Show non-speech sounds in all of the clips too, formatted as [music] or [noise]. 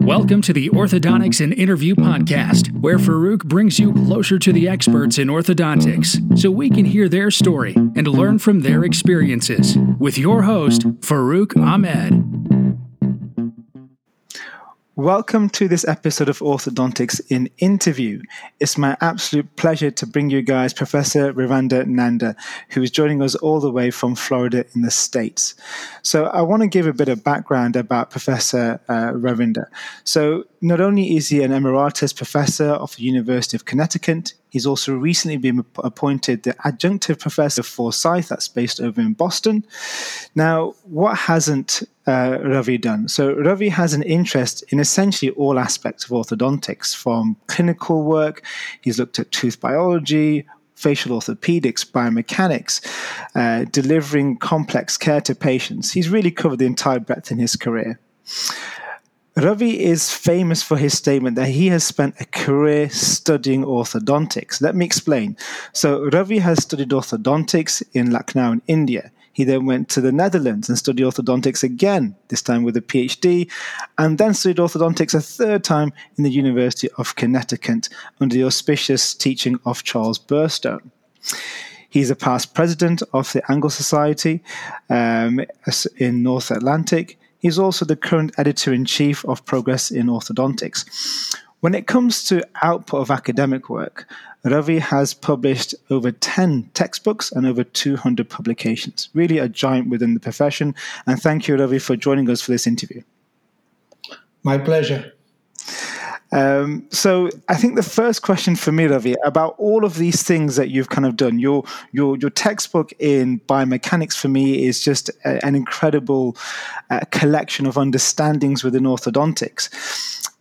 Welcome to the Orthodontics in Interview Podcast, where Farouk brings you closer to the experts in orthodontics so we can hear their story and learn from their experiences. With your host, Farouk Ahmed. Welcome to this episode of Orthodontics in Interview. It's my absolute pleasure to bring you guys Professor Ravinder Nanda, who is joining us all the way from Florida in the States. So, I want to give a bit of background about Professor uh, Ravinder. So, not only is he an emeritus professor of the University of Connecticut, he's also recently been appointed the adjunctive professor for Forsyth, that's based over in Boston. Now, what hasn't uh, Ravi done? So, Ravi has an interest in essentially all aspects of orthodontics, from clinical work, he's looked at tooth biology, facial orthopedics, biomechanics, uh, delivering complex care to patients. He's really covered the entire breadth in his career. Ravi is famous for his statement that he has spent a career studying orthodontics. Let me explain. So, Ravi has studied orthodontics in Lucknow in India. He then went to the Netherlands and studied orthodontics again, this time with a PhD, and then studied orthodontics a third time in the University of Connecticut under the auspicious teaching of Charles Burstone. He's a past president of the Angle Society um, in North Atlantic. He's also the current editor in chief of Progress in Orthodontics. When it comes to output of academic work, Ravi has published over 10 textbooks and over 200 publications. Really a giant within the profession. And thank you, Ravi, for joining us for this interview. My pleasure. Um, so I think the first question for me, Ravi, about all of these things that you've kind of done, your your your textbook in biomechanics for me is just a, an incredible uh, collection of understandings within orthodontics.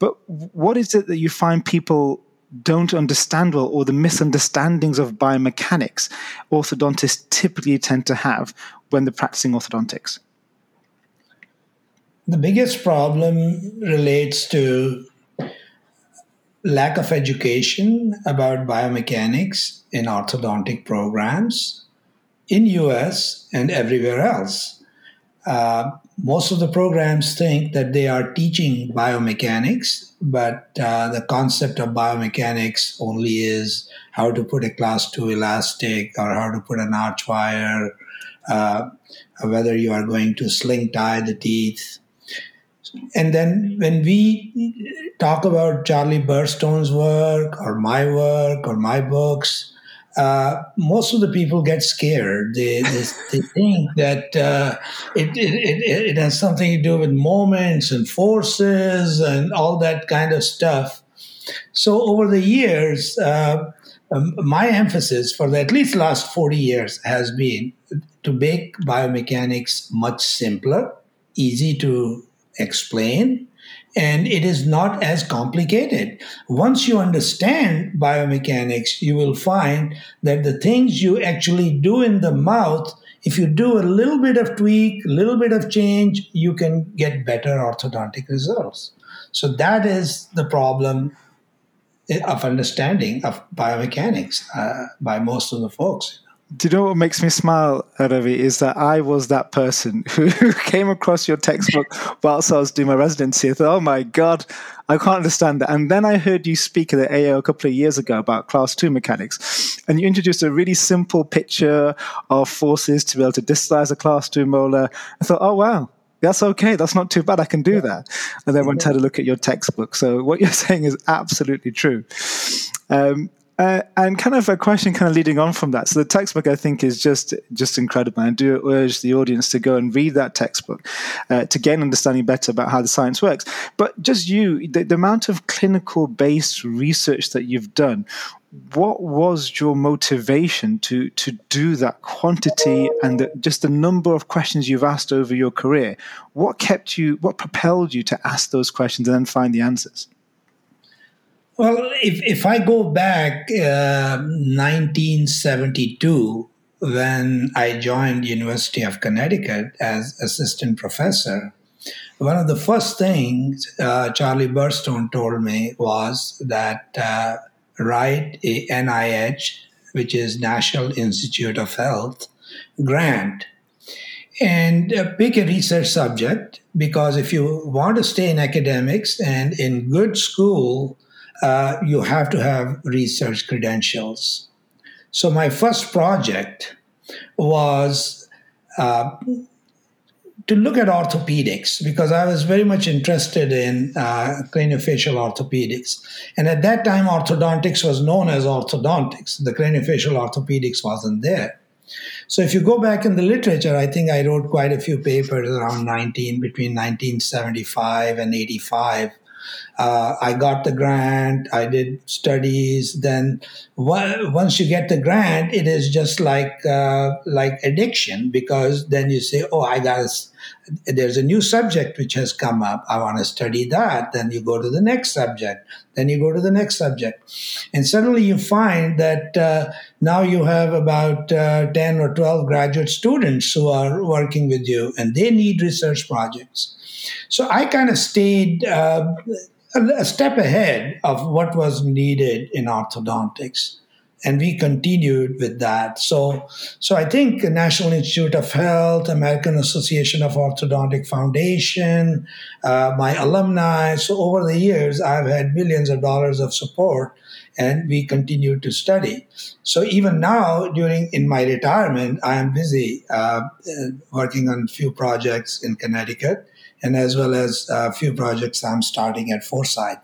But what is it that you find people don't understand well, or the misunderstandings of biomechanics orthodontists typically tend to have when they're practicing orthodontics? The biggest problem relates to lack of education about biomechanics in orthodontic programs in US and everywhere else. Uh, most of the programs think that they are teaching biomechanics, but uh, the concept of biomechanics only is how to put a class 2 elastic or how to put an arch wire, uh, whether you are going to sling tie the teeth, and then when we talk about Charlie Burstone's work or my work or my books, uh, most of the people get scared. They, they, they think [laughs] that uh, it, it, it, has something to do with moments and forces and all that kind of stuff. So over the years, uh, um, my emphasis for the, at least last 40 years has been to make biomechanics much simpler, easy to explain and it is not as complicated. Once you understand biomechanics, you will find that the things you actually do in the mouth, if you do a little bit of tweak, a little bit of change, you can get better orthodontic results. So that is the problem of understanding of biomechanics uh, by most of the folks do you know what makes me smile, Ravi, is that I was that person [laughs] who came across your textbook whilst I was doing my residency. I thought, oh my God, I can't understand that. And then I heard you speak at the AO a couple of years ago about class two mechanics. And you introduced a really simple picture of forces to be able to distalize a class two molar. I thought, oh wow, that's okay. That's not too bad. I can do that. And then went to had a look at your textbook. So what you're [laughs] saying is absolutely true. Um, uh, and kind of a question, kind of leading on from that. So the textbook, I think, is just just incredible. I do urge the audience to go and read that textbook uh, to gain understanding better about how the science works. But just you, the, the amount of clinical based research that you've done. What was your motivation to to do that quantity and the, just the number of questions you've asked over your career? What kept you? What propelled you to ask those questions and then find the answers? Well, if, if I go back uh, 1972, when I joined University of Connecticut as assistant professor, one of the first things uh, Charlie Burstone told me was that uh, write a NIH, which is National Institute of Health, grant. and uh, pick a research subject because if you want to stay in academics and in good school, uh, you have to have research credentials. So my first project was uh, to look at orthopedics because I was very much interested in uh, craniofacial orthopedics. And at that time, orthodontics was known as orthodontics. The craniofacial orthopedics wasn't there. So if you go back in the literature, I think I wrote quite a few papers around 19, between 1975 and 85 uh, I got the grant, I did studies. Then once you get the grant, it is just like uh, like addiction because then you say, "Oh, I got there's a new subject which has come up. I want to study that." Then you go to the next subject. Then you go to the next subject, and suddenly you find that uh, now you have about uh, ten or twelve graduate students who are working with you, and they need research projects. So I kind of stayed uh, a step ahead of what was needed in orthodontics. And we continued with that. So so i think the national institute of health american association of orthodontic foundation uh, my alumni. So over the years i've had millions of dollars of support and we continue to study. So even now during in my retirement i am busy uh, working on a few projects in connecticut and as well as a few projects I'm starting at Forsyth.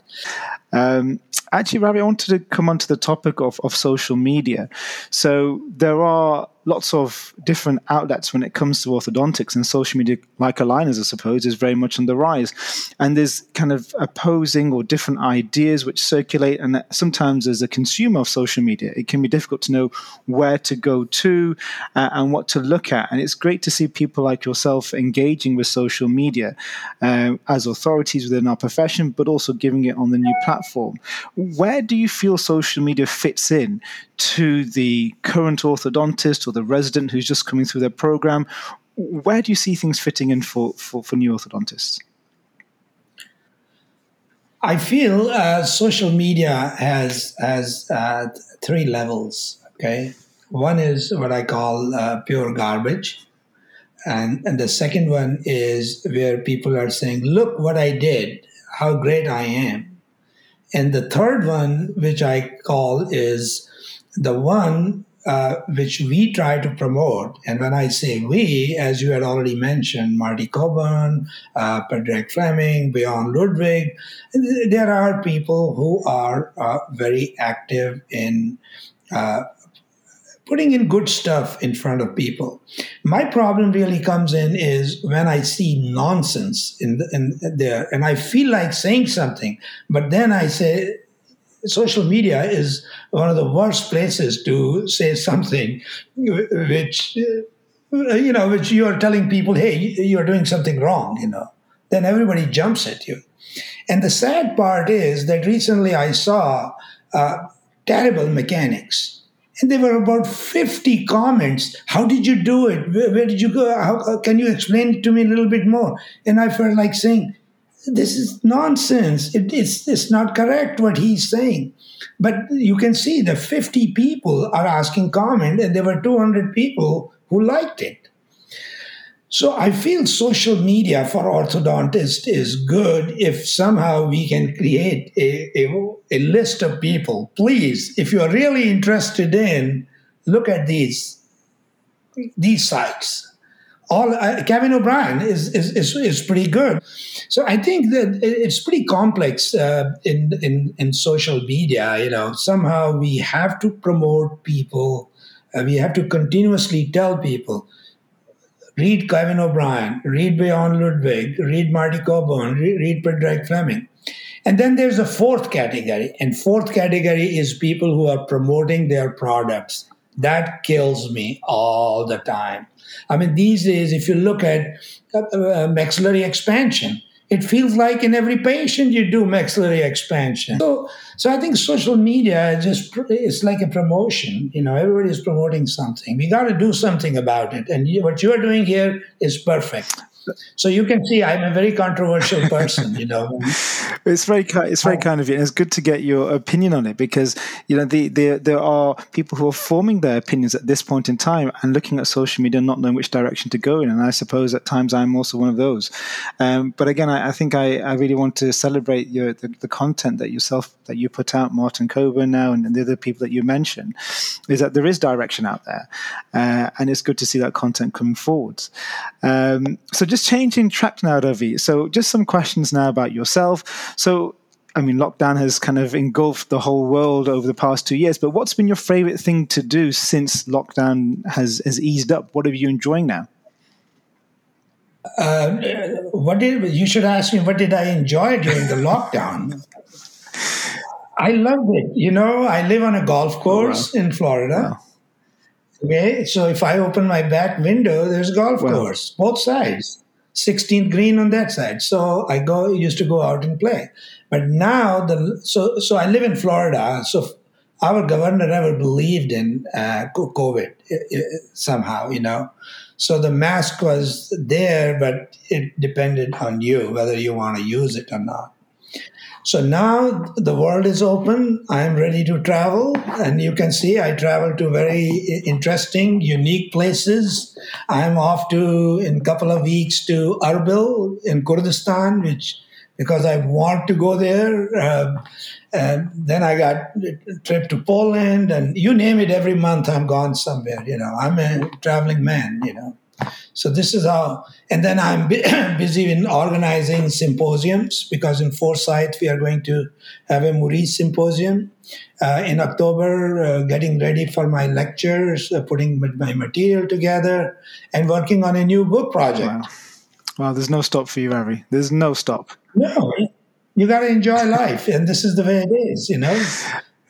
Um, actually, Ravi, I wanted to come on to the topic of, of social media. So there are lots of different outlets when it comes to orthodontics and social media, like aligners, I suppose, is very much on the rise. And there's kind of opposing or different ideas which circulate. And sometimes, as a consumer of social media, it can be difficult to know where to go to uh, and what to look at. And it's great to see people like yourself engaging with social media uh, as authorities within our profession, but also giving it on the new platform. Where do you feel social media fits in to the current orthodontist or the resident who's just coming through their program. Where do you see things fitting in for, for, for new orthodontists? I feel uh, social media has has uh, three levels. Okay, one is what I call uh, pure garbage, and and the second one is where people are saying, "Look what I did, how great I am," and the third one, which I call is the one uh, which we try to promote. And when I say we, as you had already mentioned, Marty Cobourne, uh, Fleming, Bjorn Ludwig, there are people who are uh, very active in uh, putting in good stuff in front of people. My problem really comes in is when I see nonsense in, the, in there, and I feel like saying something, but then I say, social media is one of the worst places to say something [laughs] which uh, you know which you are telling people hey you're doing something wrong you know. Then everybody jumps at you. And the sad part is that recently i saw uh, terrible mechanics. And there were about 50 comments how did you do it? Where, where did you go? How, can you explain it to me a little bit more? And i felt like saying this is nonsense. It, it's, it's not correct what he's saying. But you can see the 50 people are asking comment, and there were 200 people who liked it. So I feel social media for orthodontists is good if somehow we can create a, a, a list of people. Please, if you're really interested in, look at these these sites all uh, Kevin O'Brien is, is, is is pretty good. So I think that it's pretty complex uh, in in in social media. You know, somehow we have to promote people. Uh, we have to continuously tell people. Read Kevin O'Brien, read Bjorn Ludwig, read Marty Cobourne, read, read Fleming. And then there's a fourth category. And fourth category is people who are promoting their products. That kills me all the time I mean, these days, if you look at uh, uh, maxillary expansion, it feels like in every patient you do maxillary expansion. So, so I think social media just it's like a promotion. You know, everybody is promoting something. We got to do something about it, and you, what you are doing here is perfect. So you can see I'm a very controversial [laughs] person, you know. it's very it's very kind of you. And it's good to get your opinion on it because you know the, the there are people who are forming their opinions at this point in time and looking at social media, not knowing which direction to go in. And I suppose at times I'm also one of those. Um, but again, I, I think I, I, really want to celebrate your the, the, content that yourself that you put out, Martin Cobourne now, and, and the other people that you mentioned, is that there is direction out there, uh, and it's good to see that content coming forwards. Um, so just changing track now, Ravi. So just some questions now about yourself. So I mean, lockdown has kind of engulfed the whole world over the past two years. But what's been your favorite thing to do since lockdown has, has eased up? What are you enjoying now? Uh, what did you should ask me? What did I enjoy during the lockdown? [laughs] I loved it. You know, I live on a golf course oh, wow. in Florida. Wow. Okay, so if I open my back window, there's a golf wow. course, both sides. 16th green on that side. So I go used to go out and play. But now the so so I live in Florida. So our governor never believed in uh, COVID somehow, you know. So the mask was there, but it depended on you whether you want to use it or not. So now the world is open. I'm ready to travel. And you can see I travel to very interesting, unique places. I'm off to, in a couple of weeks, to Erbil in Kurdistan, which because I want to go there. Uh, and then I got a trip to Poland, and you name it. Every month I'm gone somewhere. You know, I'm a traveling man. You know, so this is how. And then I'm [coughs] busy in organizing symposiums because in Forsyth we are going to have a Moorrees symposium uh, in October. Uh, getting ready for my lectures, uh, putting my material together, and working on a new book project. Wow. Well, there's no stop for you, Harry. There's no stop. No, you got to enjoy life, and this is the way it is. You know,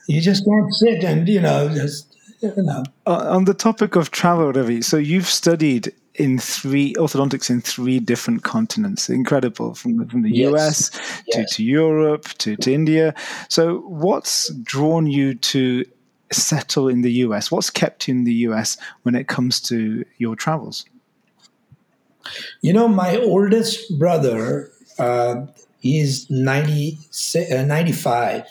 you just can't sit and you know just Uh, on the topic of travel, Ravi, so you've studied in three orthodontics in three different continents. Incredible, from from the yes. US to, yes. to Europe to, to India. So, what's drawn you to settle in the US? What's kept you in the US when it comes to your travels? You know, my oldest brother, uh, he's 90, uh, 95.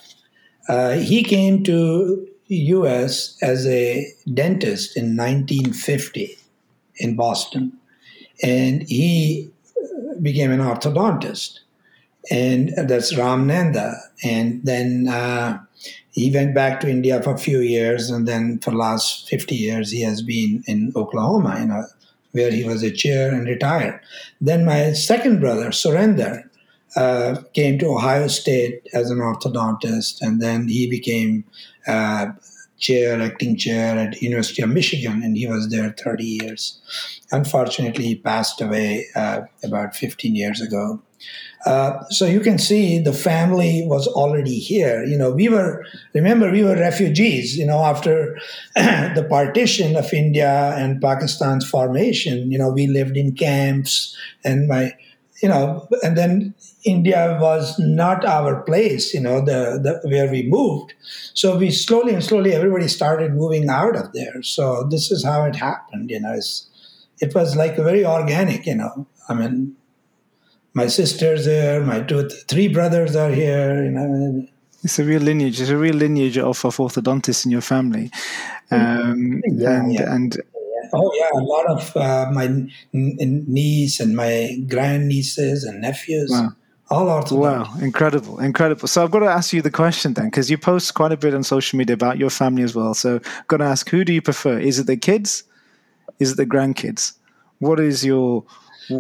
Uh, he came to U.S. as a dentist in 1950 in Boston, and he became an orthodontist, and that's Ram Nanda. And then uh, he went back to India for a few years, and then for the last 50 years he has been in Oklahoma in a where he was a chair and retired. Then my second brother, Surinder, uh, came to Ohio State as an orthodontist, and then he became uh, chair, acting chair at University of Michigan, and he was there 30 years. Unfortunately, he passed away uh, about 15 years ago. Uh, so you can see the family was already here. You know, we were, remember, we were refugees, you know, after [clears throat] the partition of India and Pakistan's formation, you know, we lived in camps and my, you know, and then India was not our place, you know, the, the where we moved. So we slowly and slowly everybody started moving out of there. So this is how it happened, you know. It's, it was like very organic, you know. I mean, my sister's there, my two, three brothers are here. You know, it's a real lineage. It's a real lineage of, of orthodontists in your family, um, yeah, and yeah. and. Oh yeah, a lot of uh, my n- niece and my grandnieces and nephews. Wow. All. Wow, incredible, incredible. So I've got to ask you the question then, because you post quite a bit on social media about your family as well. So I've got to ask, who do you prefer? Is it the kids? Is it the grandkids? What is your [laughs]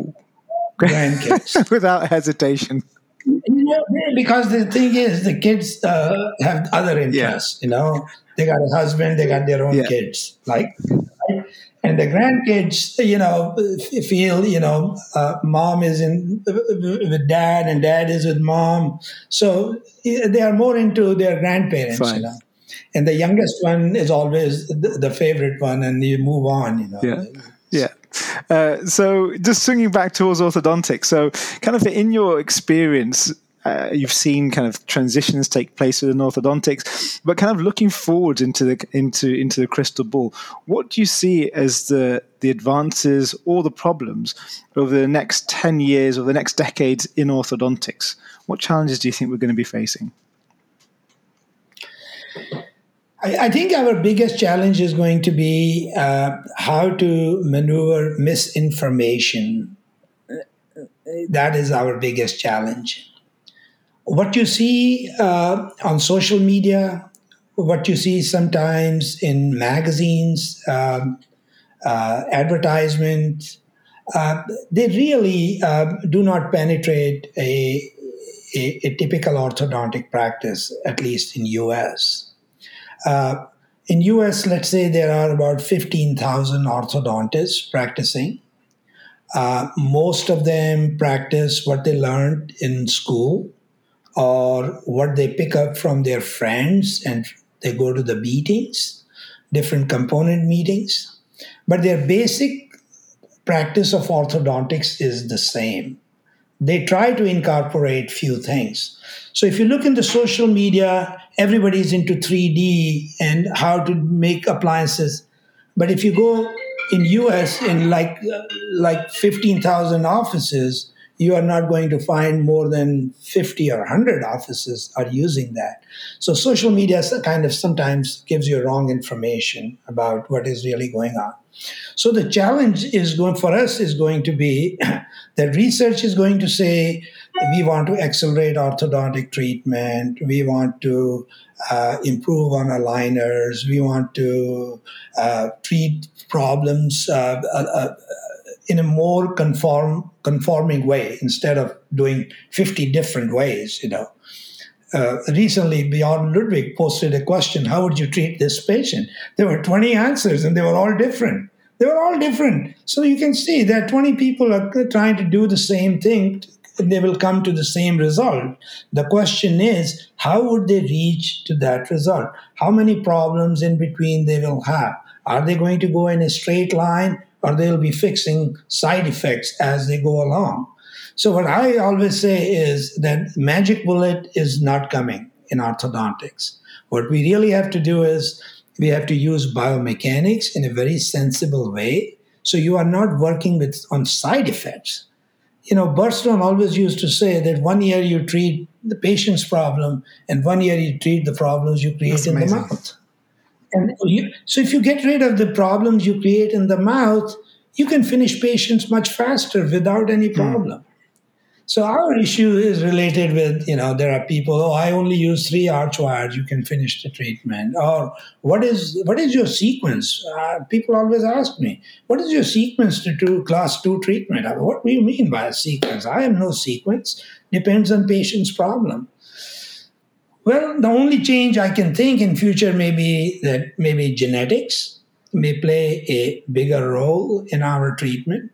grandkids without hesitation. You know, because the thing is, the kids uh, have other interests. Yeah. You know, they got a husband, they got their own yeah. kids, like, and the grandkids, you know, feel you know, uh, mom is in with dad, and dad is with mom, so they are more into their grandparents. Fine. You know, and the youngest one is always the, the favorite one, and you move on. You know. Yeah. Yeah. Uh, so just swinging back towards orthodontics. So kind of in your experience, uh, you've seen kind of transitions take place within orthodontics, but kind of looking forward into the into into the crystal ball, what do you see as the the advances or the problems over the next ten years or the next decades in orthodontics? What challenges do you think we're going to be facing? I, think our biggest challenge is going to be uh, how to maneuver misinformation. That is our biggest challenge. What you see uh, on social media, what you see sometimes in magazines, um, uh, advertisements, uh, they really uh, do not penetrate a, a, a, typical orthodontic practice, at least in US. Uh, in US, let's say there are about 15,000 orthodontists practicing. Uh, most of them practice what they learned in school or what they pick up from their friends and they go to the meetings, different component meetings. But their basic practice of orthodontics is the same. They try to incorporate few things. So if you look in the social media, everybody's into 3D and how to make appliances. But if you go in US in like like 15,000 offices, you are not going to find more than 50 or 100 offices are using that. So social media kind of sometimes gives you wrong information about what is really going on. So the challenge is going for us is going to be [clears throat] that research is going to say we want to accelerate orthodontic treatment, we want to uh, improve on aligners, we want to uh, treat problems uh, uh, uh in a more conform conforming way instead of doing 50 different ways, you know. Uh, recently, Bjorn Ludwig posted a question How would you treat this patient? There were 20 answers and they were all different. They were all different. So you can see that 20 people are trying to do the same thing they will come to the same result. The question is, how would they reach to that result? How many problems in between they will have? Are they going to go in a straight line or they'll be fixing side effects as they go along? So, what I always say is that magic bullet is not coming in orthodontics. What we really have to do is we have to use biomechanics in a very sensible way. So, you are not working with on side effects. You know, Burstone always used to say that one year you treat the patient's problem, and one year you treat the problems you create That's in amazing. the mouth. And you, so, if you get rid of the problems you create in the mouth, you can finish patients much faster without any hmm. problem. Mm. So our issue is related with, you know, there are people, oh, I only use three arch wires, you can finish the treatment. Or what is what is your sequence? Uh, people always ask me, what is your sequence to do class two treatment? What do you mean by a sequence? I have no sequence. Depends on patient's problem. Well, the only change I can think in future may be that maybe genetics may play a bigger role in our treatment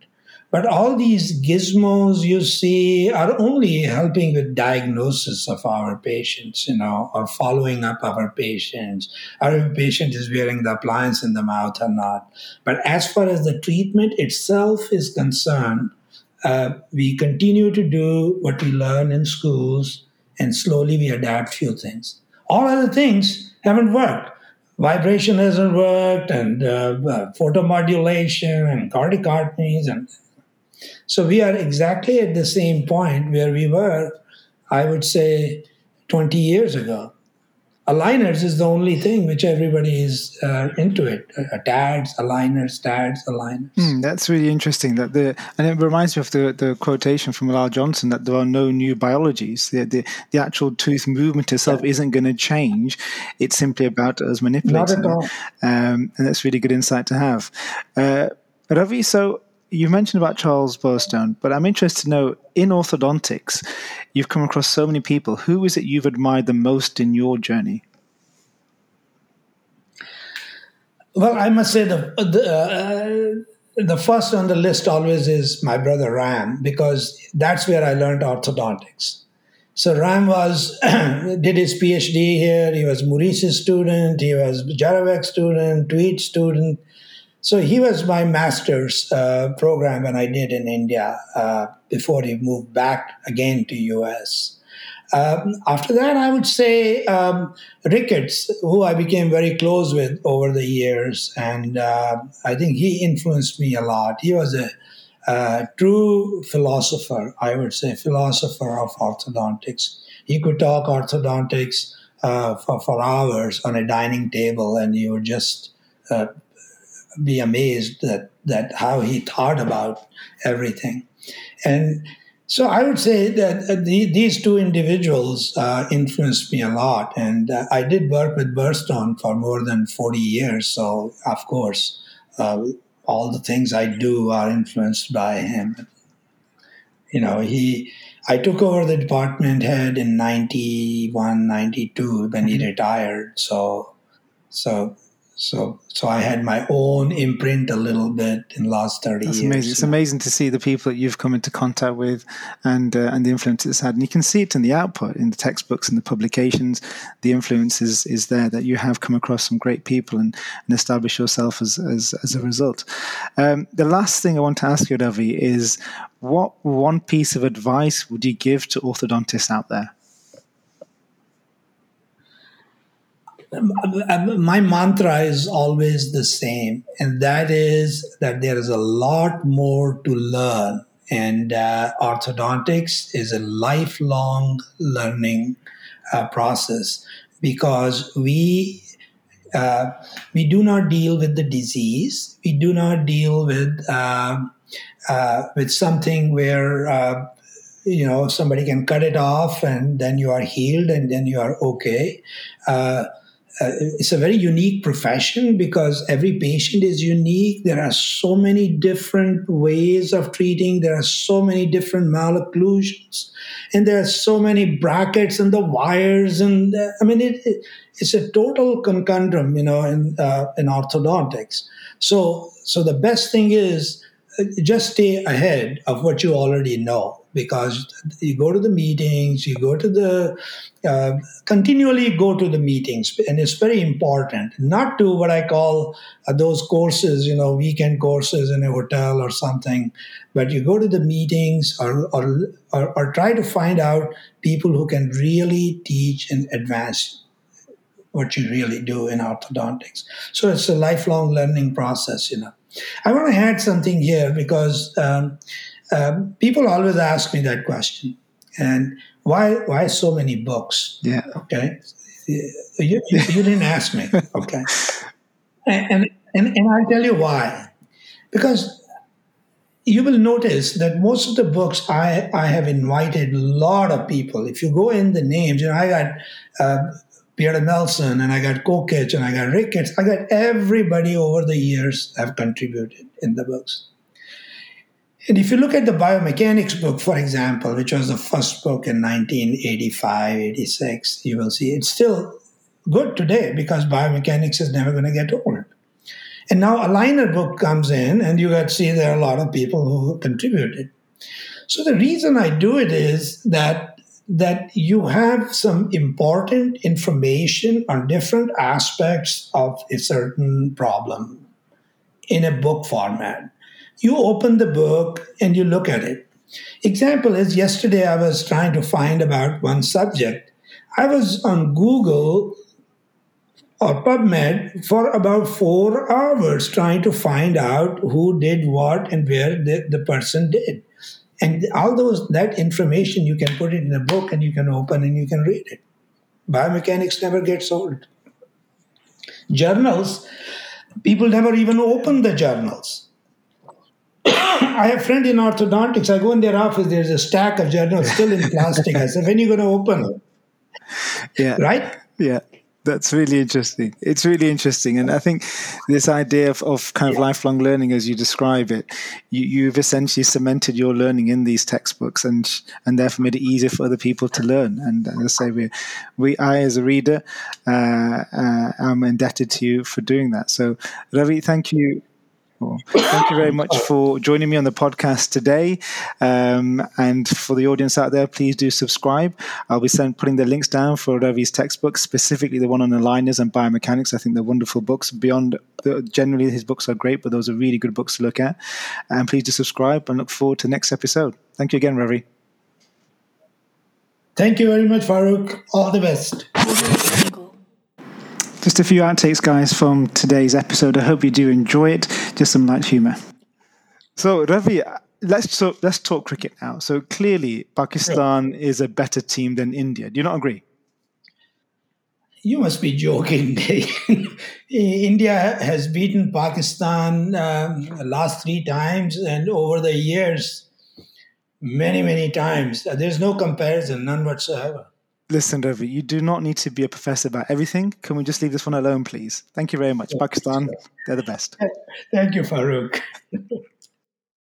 but all these gizmos you see are only helping with diagnosis of our patients, you know, or following up our patients. Our patient is wearing the appliance in the mouth or not. But as far as the treatment itself is concerned, uh, we continue to do what we learn in schools, and slowly we adapt few things. All other things haven't worked vibration hasn't worked and uh, uh, photomodulation and corticotomies and so we are exactly at the same point where we were, I would say, 20 years ago. Aligners is the only thing which everybody is uh, into it. Uh, TADs, aligners, TADs, aligners. Mm, that's really interesting. That the and it reminds me of the, the quotation from Lysle Johnston that there are no new biologies. The the, the actual tooth movement itself yeah. isn't going to change. It's simply about us manipulating. Not at all. Um, and that's really good insight to have. Uh, Ravi, so you mentioned about Charles Burstone, but I'm interested to know in orthodontics, you've come across so many people. Who is it you've admired the most in your journey? Well, I must say the the, uh, the first on the list always is my brother Ram because that's where I learned orthodontics. So Ram was [clears throat] did his PhD here. He was Moorrees's student. He was Jarabak student, Tweed student so he was my master's uh, program when I did in India uh, before he moved back again to US. Um, after that, I would say um, Ricketts, who I became very close with over the years, and uh, I think he influenced me a lot. He was a uh, true philosopher, I would say, philosopher of orthodontics. He could talk orthodontics uh, for, for hours on a dining table, and you would just uh, be amazed that, that how he thought about everything. And so I would say that uh, the, these two individuals uh, influenced me a lot. And uh, I did work with Burstone for more than 40 years. So, of course, uh, all the things I do are influenced by him. You know, he, I took over the department head in 91, 92 when he mm-hmm. retired. So, so so, so I had my own imprint a little bit in the last thirty That's years. Amazing. It's amazing to see the people that you've come into contact with, and uh, and the influence it's had. And you can see it in the output, in the textbooks and the publications. The influence is, is there that you have come across some great people and, and established yourself as as, as a result. Um, the last thing I want to ask you, Ravi, is what one piece of advice would you give to orthodontists out there? My mantra is always the same, and that is that there is a lot more to learn. And uh, orthodontics is a lifelong learning uh, process because we uh, we do not deal with the disease. We do not deal with uh, uh, with something where uh, you know somebody can cut it off and then you are healed and then you are okay. Uh, uh, it's a very unique profession because every patient is unique. There are so many different ways of treating. There are so many different malocclusions, and there are so many brackets and the wires. And uh, I mean, it, it, it's a total conundrum, you know, in uh, in orthodontics. So, so the best thing is just stay ahead of what you already know because you go to the meetings, you go to the uh, continually go to the meetings, and it's very important not to what I call uh, those courses, you know, weekend courses in a hotel or something, but you go to the meetings or or, or, or try to find out people who can really teach and advance what you really do in orthodontics. So it's a lifelong learning process, you know. I want to add something here because. Um, um, people always ask me that question, and why why so many books? Yeah. Okay. You, you, you didn't ask me. Okay. And, and and I'll tell you why. Because you will notice that most of the books I, I have invited a lot of people. If you go in the names, you know, I got uh, Birte Melsen and I got Kokich and I got Ricketts. I got everybody over the years have contributed in the books. And if you look at the biomechanics book, for example, which was the first book in 1985, 86, you will see it's still good today because biomechanics is never going to get old. And now aligner book comes in, and you got to see there are a lot of people who contributed. So the reason I do it is that that you have some important information on different aspects of a certain problem in a book format you open the book and you look at it. Example is yesterday I was trying to find about one subject. I was on Google or PubMed for about four hours trying to find out who did what and where the, the person did. And all those that information you can put it in a book and you can open and you can read it. Biomechanics never gets old. Journals, people never even open the journals. [coughs] I have a friend in orthodontics. I go in their office. There's a stack of journals still in plastic. I said, "When are you going to open it?" Yeah. Right. Yeah. That's really interesting. It's really interesting, and I think this idea of, of kind of yeah. lifelong learning, as you describe it, you, you've essentially cemented your learning in these textbooks, and and therefore made it easier for other people to learn. And as I say, we, we, I as a reader, uh, uh, am indebted to you for doing that. So, Ravi, thank you Thank you very much for joining me on the podcast today. Um, and for the audience out there, please do subscribe. I'll be send, putting the links down for Ravi's textbooks, specifically the one on aligners and biomechanics. I think they're wonderful books. Beyond the, generally, his books are great, but those are really good books to look at. And please do subscribe and look forward to the next episode. Thank you again, Ravi. Thank you very much, Farooq. All the best. Just a few outtakes, guys, from today's episode. I hope you do enjoy it. Just some light humour. So, Ravi, let's talk, let's talk cricket now. So, clearly, Pakistan is a better team than India. Do you not agree? You must be joking. [laughs] India has beaten Pakistan um, last three times, and over the years, many, many times. There's no comparison, none whatsoever. Listen, Ravi, you do not need to be a professor about everything. Can we just leave this one alone, please? Thank you very much. Pakistan, they're the best. Thank you, Farooq. [laughs]